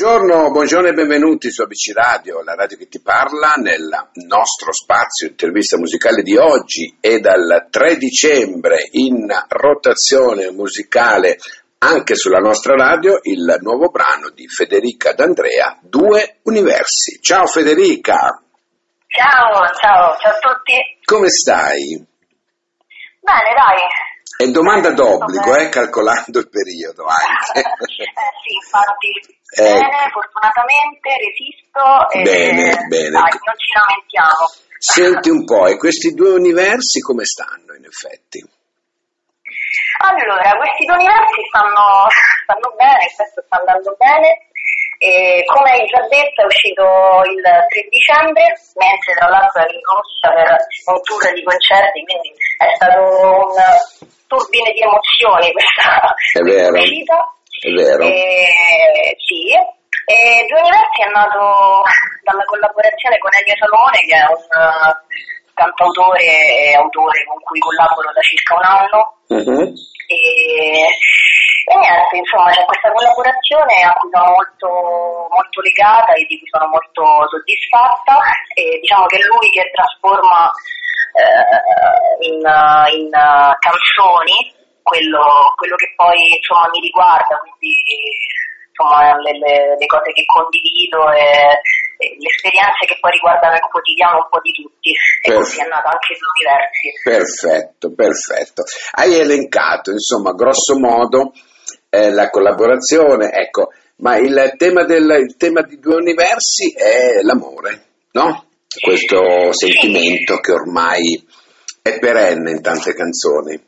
Buongiorno, buongiorno e benvenuti su ABC Radio, la radio che ti parla nel nostro spazio intervista musicale di oggi e dal 3 dicembre in rotazione musicale anche sulla nostra radio il nuovo brano di Federica D'Andrea, Due Universi. Ciao Federica! Ciao, ciao, ciao a tutti. Come stai? Bene, dai. È domanda d'obbligo, eh, calcolando il periodo anche. eh, sì, infatti. Bene, Ecco. fortunatamente resisto e Bene, bene. dai, non ci lamentiamo. Senti un po', e questi due universi come stanno in effetti? Allora, questi due universi stanno, stanno bene, il testo sta andando bene. E come hai già detto è uscito il 3 dicembre, mentre tra l'altro in Russia per un tour di concerti, quindi è stato un turbine di emozioni questa, È questa vero. uscita. È vero? E, sì, e Due Universi è nato dalla collaborazione con Ennio Salomone, che è un eh, cantautore e autore con cui collaboro da circa un anno. Mhm. E, e niente, insomma, c'è questa collaborazione a cui sono molto, molto legata e di cui sono molto soddisfatta. E diciamo che è lui che trasforma eh, in, in, eh, canzoni quello, quello che poi insomma, mi riguarda, quindi insomma, le, le- le cose che condivido e, e le esperienze che poi riguardano il quotidiano un po' di tutti. E così è nata anche Due Universi. Perfetto, perfetto. Hai elencato, insomma, grosso modo eh, la collaborazione, ecco, ma il tema, del, il tema di due universi è l'amore, no? Questo sentimento che ormai è perenne in tante canzoni.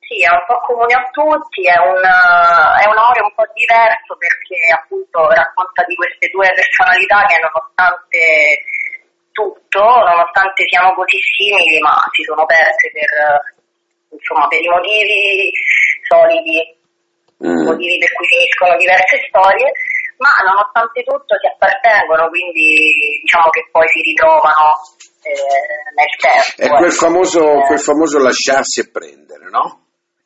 Sì, è un po' comune a tutti, è un, è un amore un po' diverso perché appunto racconta di queste due personalità che nonostante tutto, nonostante siano così simili, ma si sono perse per, insomma, per i motivi soliti, Mm. motivi per cui finiscono diverse storie, ma nonostante tutto si appartengono, quindi diciamo che poi si ritrovano eh, nel tempo. È quel ecco. famoso, Eh, quel famoso lasciarsi e prendere, no?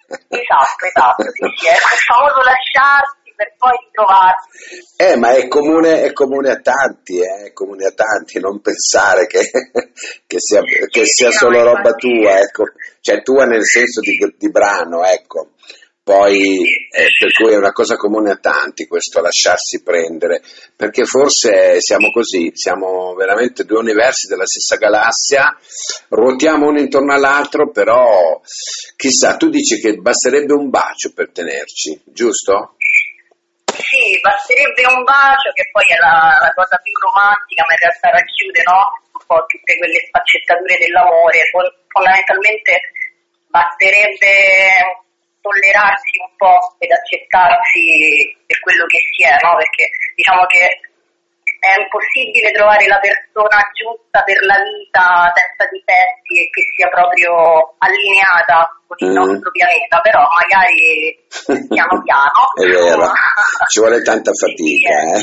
Esatto, esatto, sì, sì, è quel famoso lasciarsi per poi ritrovarsi. Eh, ma è comune, è comune a tanti, eh, è comune a tanti, non pensare che, che sia, che sia solo roba tua, ecco, cioè tua nel senso di, di brano, ecco. Poi, eh, per cui è una cosa comune a tanti questo lasciarsi prendere, perché forse siamo così, siamo veramente due universi della stessa galassia, ruotiamo uno intorno all'altro, però chissà, tu dici che basterebbe un bacio per tenerci, giusto? Sì, basterebbe un bacio che poi è la, la cosa più romantica, ma in realtà racchiude no? un po' tutte quelle sfaccettature dell'amore. Fon- Fondamentalmente basterebbe tollerarsi un po' ed accettarsi per quello che si è, no? Perché diciamo che è impossibile trovare la persona giusta per la vita senza difetti e che sia proprio allineata con il Mm. nostro pianeta, però magari piano piano È vero, ci vuole tanta fatica, eh?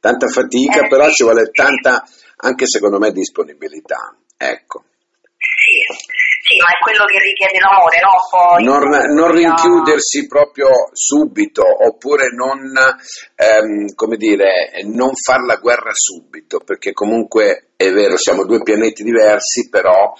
Tanta fatica, Eh, però sì. ci vuole tanta, anche secondo me, disponibilità. Ecco. Sì, sì, ma è quello che richiede l'amore, no? Poi, Non, non rinchiudersi proprio subito, oppure non, ehm, come dire, non far la guerra subito, perché comunque è vero, siamo due pianeti diversi, però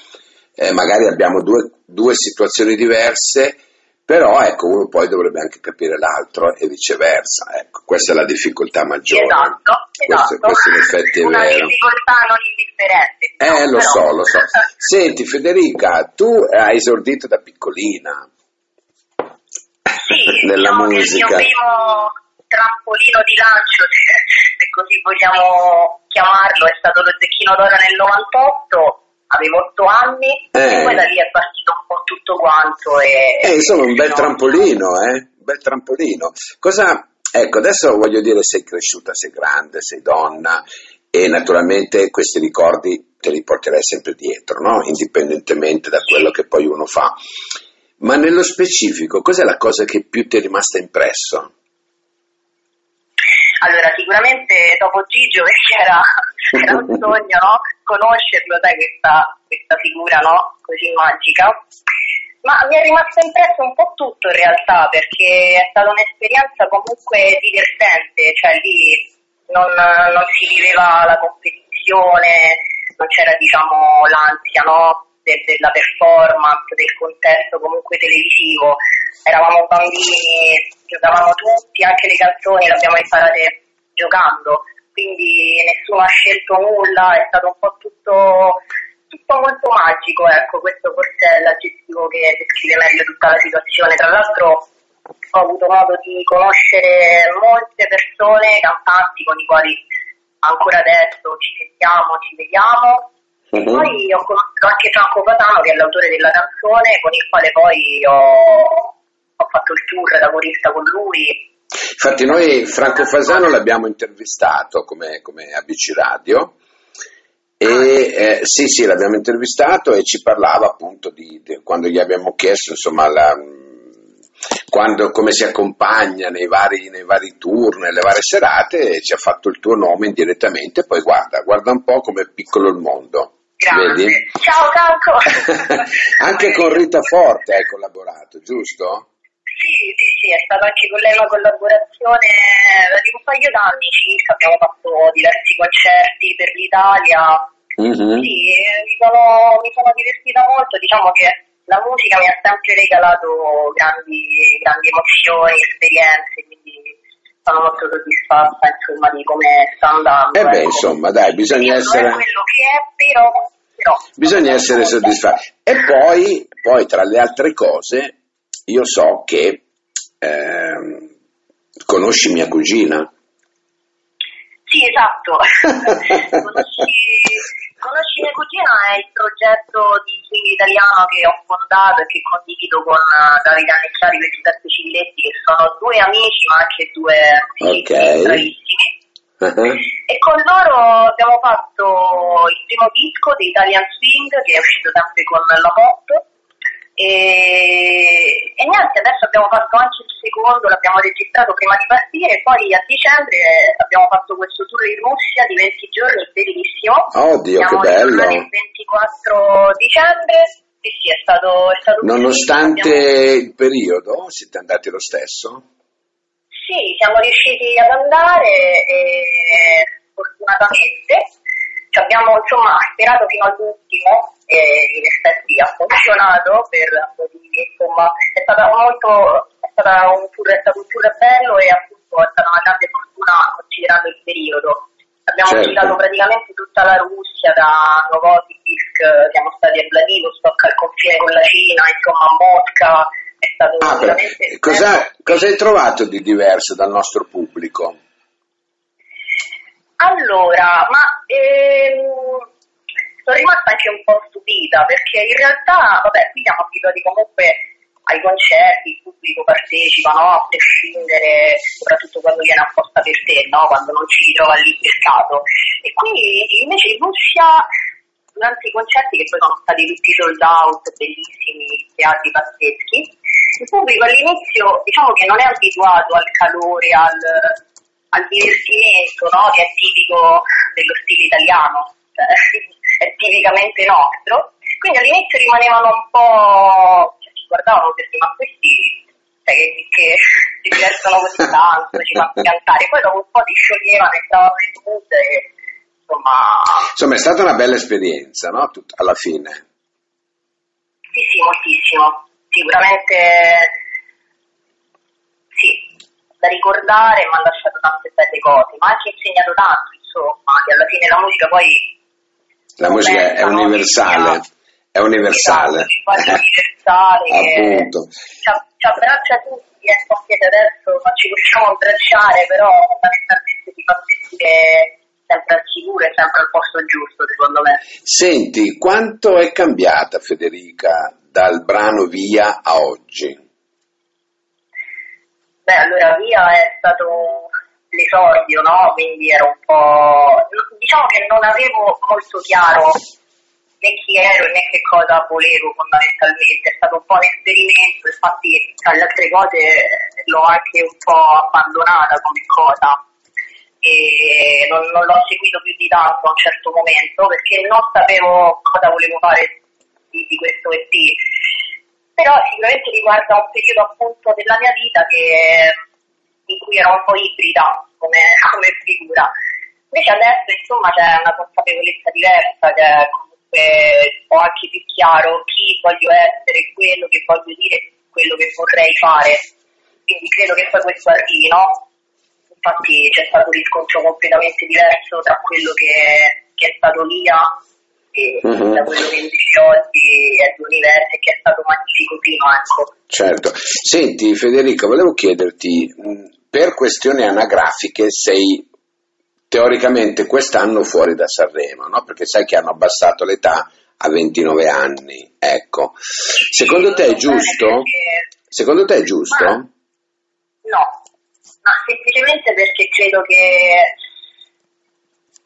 eh, magari abbiamo due, due situazioni diverse, però ecco, uno poi dovrebbe anche capire l'altro e viceversa. Ecco, questa è la difficoltà maggiore. Esatto, Questo, esatto. questo in effetti è Una vero. difficoltà non indifferente. Eh, no, lo però- so, lo so. Senti, Federica, tu hai esordito da piccolina Sì, nella diciamo che il musica. mio primo trampolino di lancio, se, se così vogliamo chiamarlo, è stato lo Zecchino d'Oro nel 98, avevo 8 anni Eh. e poi da lì è partito un po' tutto quanto. E, Eh, insomma, un bel no, trampolino, eh? Un bel trampolino. Cosa, ecco, adesso voglio dire, sei cresciuta, sei grande, sei donna e naturalmente questi ricordi te li porterai sempre dietro, no? Indipendentemente da quello che poi uno fa. Ma nello specifico, cos'è la cosa che più ti è rimasta impresso? Allora, sicuramente dopo Gigio, perché era, era un sogno, no? Conoscerlo, sai, questa, questa figura, no? Così magica. Ma mi è rimasto impresso un po' tutto in realtà perché è stata un'esperienza comunque divertente, cioè lì non, non si viveva la competizione, non c'era diciamo l'ansia no? De, della performance, del contesto comunque televisivo, eravamo bambini, giocavamo tutti, anche le canzoni le abbiamo imparate giocando, quindi nessuno ha scelto nulla, è stato un po' tutto tutto molto magico, ecco, questo forse è l'aggettivo che descrive meglio tutta la situazione. Tra l'altro ho avuto modo di conoscere molte persone, cantanti con i quali ancora adesso ci sentiamo, ci vediamo. E uh-huh. poi ho conosciuto anche Franco Patano, che è l'autore della canzone, con il quale poi ho, ho fatto il tour da corista con lui. Infatti noi Franco Fasano l'abbiamo intervistato come, come ABC Radio e eh, sì, sì, l'abbiamo intervistato e ci parlava appunto di, di quando gli abbiamo chiesto insomma la, quando, come si accompagna nei vari, nei vari tour, nelle varie serate, ci ha fatto il tuo nome indirettamente, poi guarda, guarda un po' come è piccolo il mondo. Grazie. Vedi? Ciao Franco! anche con Rita Forte hai collaborato, giusto? Sì, sì, sì, è stata anche con lei una collaborazione di un paio d'anni circa, abbiamo fatto diversi concerti per l'Italia. Mm-hmm. Sì, mi sono, mi sono divertita molto, diciamo che la musica mi ha sempre regalato grandi, grandi emozioni, esperienze, quindi sono molto soddisfatta insomma di come sta andando. Eh beh, ecco. insomma, dai, bisogna essere... È quello che è, però... però bisogna essere soddisfatti. E poi, poi, tra le altre cose, io so che eh, conosci mia cugina. Sì, esatto. conosci, conosci mia cugina è il progetto di swing italiano che ho fondato e che condivido con Davide Annecciari e Giuseppe Civiletti, che sono due amici ma anche due okay. bravissimi. Uh-huh. E con loro abbiamo fatto il primo disco di Italian Swing che è uscito sempre con la Pop e, e, niente, adesso abbiamo fatto anche il secondo, l'abbiamo registrato prima di partire, poi a dicembre abbiamo fatto questo tour in Russia di 20 giorni, bellissimo. Oddio, Siamo che bello! Il 24 dicembre, sì sì, è stato, è stato Nonostante abbiamo... il periodo, siete andati lo stesso? Sì, siamo riusciti ad andare e fortunatamente ci abbiamo insomma sperato fino all'ultimo e in effetti ha funzionato per motivi, insomma, è stata molto, è, stata un tour, è stato un tour bello e appunto è stata una grande fortuna considerando il periodo. Abbiamo certo. girato praticamente tutta la Russia, da Novosibirsk, siamo stati a Vladivostok, al confine con la Cina, insomma a Mosca, è stato ah, veramente... Cosa, cosa hai trovato di diverso dal nostro pubblico? Allora, ma ehm, sono rimasta anche un po' stupita perché in realtà, vabbè, qui siamo abituati comunque ai concerti, il pubblico partecipa, no? A prescindere, soprattutto quando viene apposta per te, no? Quando non ci ritrova lì per caso. E qui invece in Russia, durante i concerti che poi sono stati tutti sold out, bellissimi, teatri pazzeschi, il pubblico all'inizio diciamo che non è abituato al calore, al, al divertimento, no? Che è tipico dello stile italiano. È tipicamente nostro, quindi all'inizio rimanevano un po', cioè, ci guardavano perché ma questi cioè, che, che si divertono così tanto, ci fanno cantare, poi dopo un po' ti scioglievano, entravano in mood e insomma... Insomma è stata una bella esperienza, no? Tut- alla fine. Sì, sì, moltissimo. Sicuramente sì, da ricordare, mi ha lasciato tante belle cose, ma ha anche insegnato tanto, insomma, che alla fine la musica poi la musica è universale, è universale. Appunto. Ci, ci abbraccia tutti, ecco anche adesso non ci possiamo abbracciare, però fondamentalmente ti fa sentire sempre al sicuro e sempre al posto giusto, secondo me. Senti, quanto è cambiata Federica dal brano Via a oggi? Beh, allora Via è stato l'esordio, no? Quindi ero un po'... diciamo che non avevo molto chiaro né chi ero né che cosa volevo fondamentalmente, è stato un po' un esperimento, infatti tra le altre cose l'ho anche un po' abbandonata come cosa. E non, non l'ho seguito più di tanto a un certo momento perché non sapevo cosa volevo fare di, di questo EP però sicuramente riguarda un periodo appunto della mia vita che, in cui ero un po' ibrida come, come figura. Invece adesso insomma c'è una consapevolezza diversa, che comunque ho anche più chiaro chi voglio essere, quello che voglio dire, quello che vorrei fare. Quindi credo che poi questo arrivi, no? Infatti c'è stato un riscontro completamente diverso tra quello che, che è stato Lia e uh-huh. da quello che invece oggi è l'universo e che è stato magnifico prima. Ecco. Certo. Senti Federica, volevo chiederti, per questioni anagrafiche sei teoricamente quest'anno fuori da Sanremo, no? perché sai che hanno abbassato l'età a 29 anni. Ecco. Secondo te è giusto? Secondo te è giusto? no, ma semplicemente perché credo che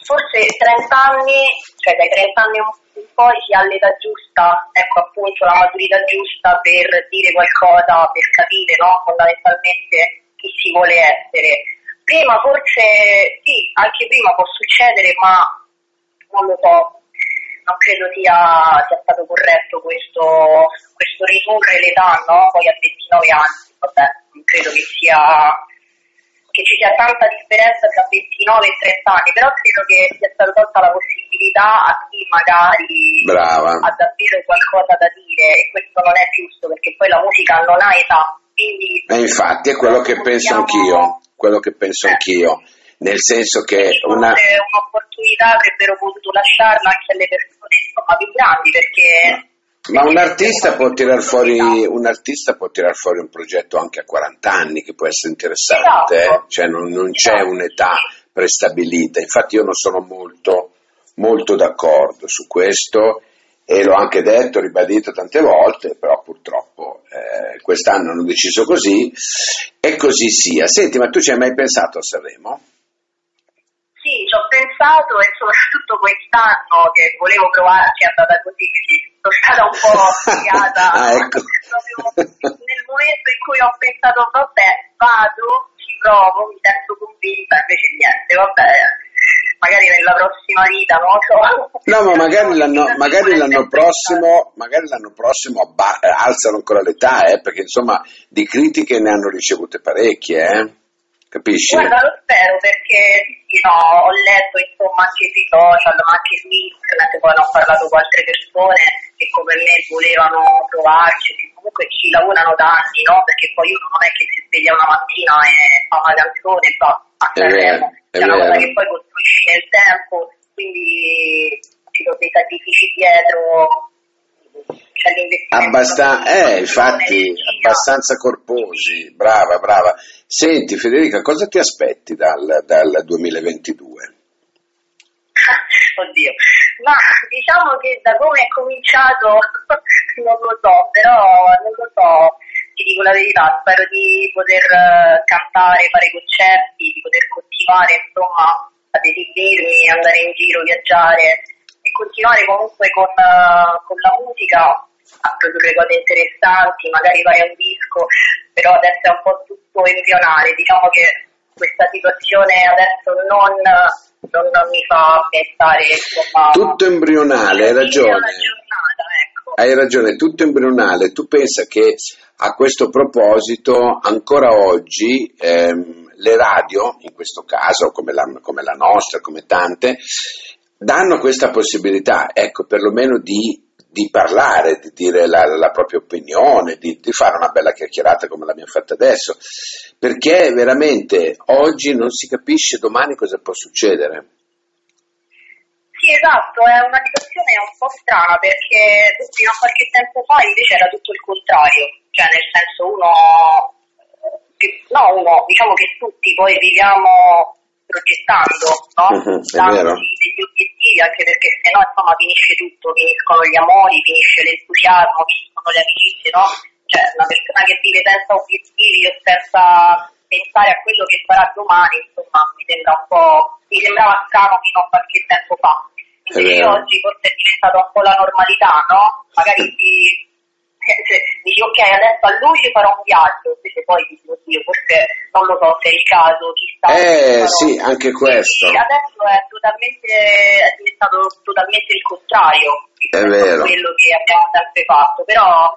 forse 30 anni, cioè dai 30 anni in poi si ha l'età giusta, ecco appunto la maturità giusta per dire qualcosa, per capire no? fondamentalmente chi si vuole essere. Prima forse sì, anche prima può succedere, ma non lo so, non credo sia, sia stato corretto questo, questo ridurre l'età, no? Poi a 29 anni, vabbè, non credo che sia che ci sia tanta differenza tra 29 e 30 anni, però credo che sia stata tolta la possibilità a chi magari Brava. ha davvero qualcosa da dire e questo non è giusto perché poi la musica non ha età. Quindi, e infatti è quello che penso anch'io, quello che penso eh. anch'io, nel senso che una... un'opportunità avrebbero potuto lasciarla anche alle persone insomma, più grandi perché ma un artista, può tirar fuori, un artista può tirar fuori un progetto anche a 40 anni che può essere interessante, eh? Esatto. cioè non, non, c'è esatto. un'età prestabilita. Infatti io non sono molto, molto d'accordo su questo e l'ho anche detto, ribadito tante volte, però purtroppo eh, quest'anno hanno deciso così e così sia. Senti, ma tu ci hai mai pensato a Sanremo? Ho pensato e soprattutto quest'anno che volevo provarci è andata così, quindi sono stata un po' spiata. ah, ecco. nel momento in cui ho pensato, vabbè, vado, ci provo, mi sento convinta, invece niente, vabbè, magari nella prossima vita, so. No, ma magari l'anno, magari l'anno prossimo, magari l'anno prossimo abba- alzano ancora l'età, eh, perché insomma di critiche ne hanno ricevute parecchie, eh. Capisci? Guarda, lo spero perché sì, no, ho letto insomma anche sui social, ma anche su internet, poi ne ho parlato con altre persone che come me volevano provarci, che comunque ci lavorano da anni, no? Perché poi uno non è che si sveglia una mattina e fa una canzone e va a Sanremo, è, è una cosa che poi costruisci nel tempo, quindi ci sono dei sacrifici dietro Abbastan- eh, infatti, abbastanza corposi, brava, brava. Senti Federica, cosa ti aspetti dal, dal 2022? Oddio, ma diciamo che da come è cominciato non lo so, però non lo so, ti dico la verità, spero di poter eh, cantare, fare concerti, di poter continuare insomma ad esibirmi, andare in giro, viaggiare continuare comunque con, uh, con la musica a produrre cose interessanti, magari fare un disco, però adesso è un po' tutto embrionale, diciamo che questa situazione adesso non, non mi fa pensare insomma, tutto embrionale, hai ragione. Giornata, ecco. Hai ragione, tutto embrionale. Tu pensa che a questo proposito ancora oggi ehm, le radio, in questo caso come la, come la nostra, come tante, danno questa possibilità, ecco, perlomeno di di parlare, di dire la, la propria opinione, di, di, fare una bella chiacchierata come l'abbiamo fatta adesso, perché veramente oggi non si capisce domani cosa può succedere. Sì, esatto, è una situazione un po' strana perché fino a qualche tempo fa invece era tutto il contrario, cioè nel senso uno, no uno, diciamo che tutti poi viviamo progettando, no? Uh-huh, degli obiettivi, anche perché se no insomma finisce tutto, finiscono gli amori, finisce l'entusiasmo, finiscono le amicizie, no? Cioè una persona che vive senza obiettivi o senza pensare a quello che farà domani, insomma, mi sembra un po', mi sembrava strano fino a qualche tempo fa. Invece oggi forse è diventata un po' la normalità, no? Magari si dici ok adesso a luglio farò un viaggio, invece poi dici oddio forse non lo so se è il caso, chissà. Eh sì, anche questo. Quindi adesso è totalmente è diventato totalmente il contrario è vero. quello che abbiamo sempre fatto, però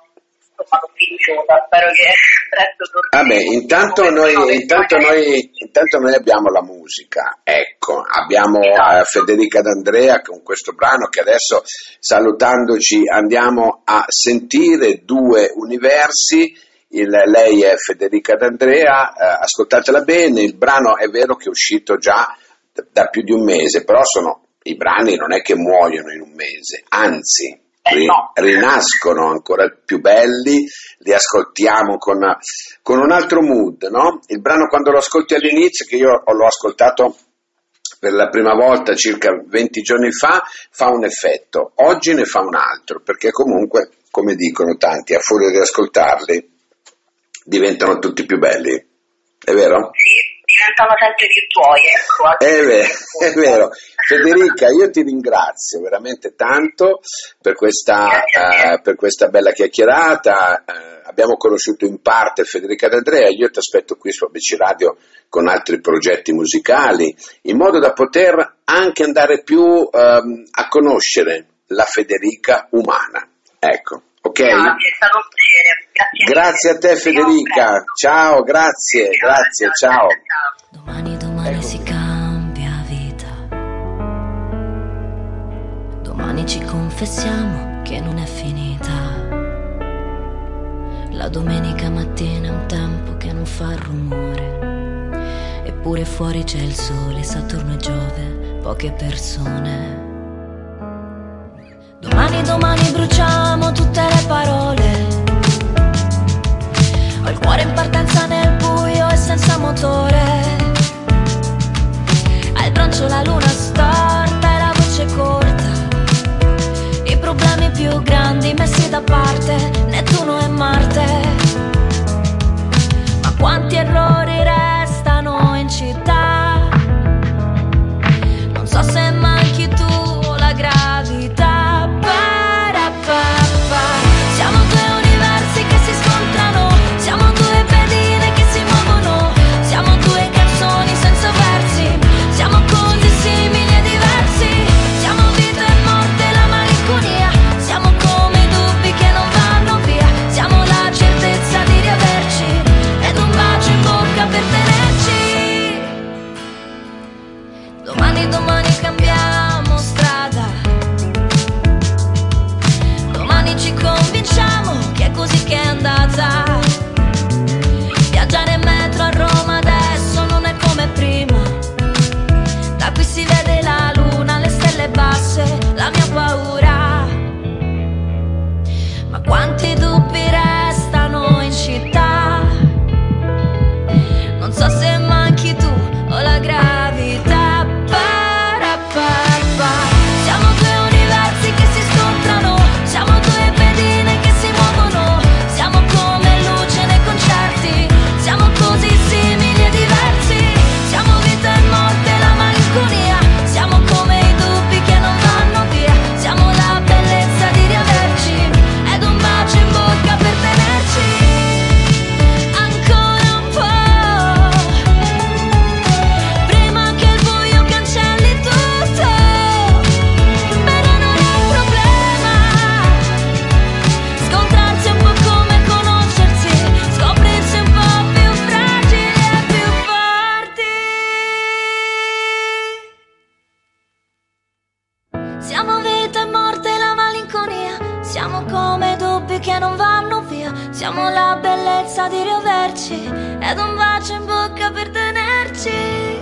sono fiduciosa, spero che presto torni. Vabbè, intanto noi, intanto, noi, intanto noi abbiamo la musica, ecco, abbiamo Esatto. eh, Federica D'Andrea con questo brano che adesso salutandoci andiamo a sentire due universi. Il- lei è Federica D'Andrea, eh, ascoltatela bene, il brano è vero che è uscito già d- da più di un mese, però sono, i brani non è che muoiono in un mese, anzi Eh, no. rinascono ancora più belli, li ascoltiamo con, con un altro mood, no? Il brano quando lo ascolti all'inizio, che io l'ho ascoltato per la prima volta circa 20 giorni fa, fa un effetto, oggi ne fa un altro, perché comunque, come dicono tanti, a furia di ascoltarli, diventano tutti più belli, è vero? Sì, diventano sempre più tuoi, ecco. È vero, è vero. Federica, io ti ringrazio veramente tanto per questa, eh, per questa bella chiacchierata. Eh, abbiamo conosciuto in parte Federica D'Andrea, io ti aspetto qui su ABC Radio con altri progetti musicali, in modo da poter anche andare più ehm, a conoscere la Federica umana. Ecco, ok? Grazie, a te Federica, ciao, grazie, grazie, ciao. Domani, domani si cambia ci confessiamo che non è finita. La domenica mattina è un tempo che non fa rumore. Eppure fuori c'è il sole, Saturno e Giove, poche persone. Domani, domani bruciamo tutte le parole. Ho il cuore in partenza nel buio e senza motore. Al braccio la luna parte, che non vanno via. Siamo la bellezza di riaverci. Ed un bacio in bocca per tenerci.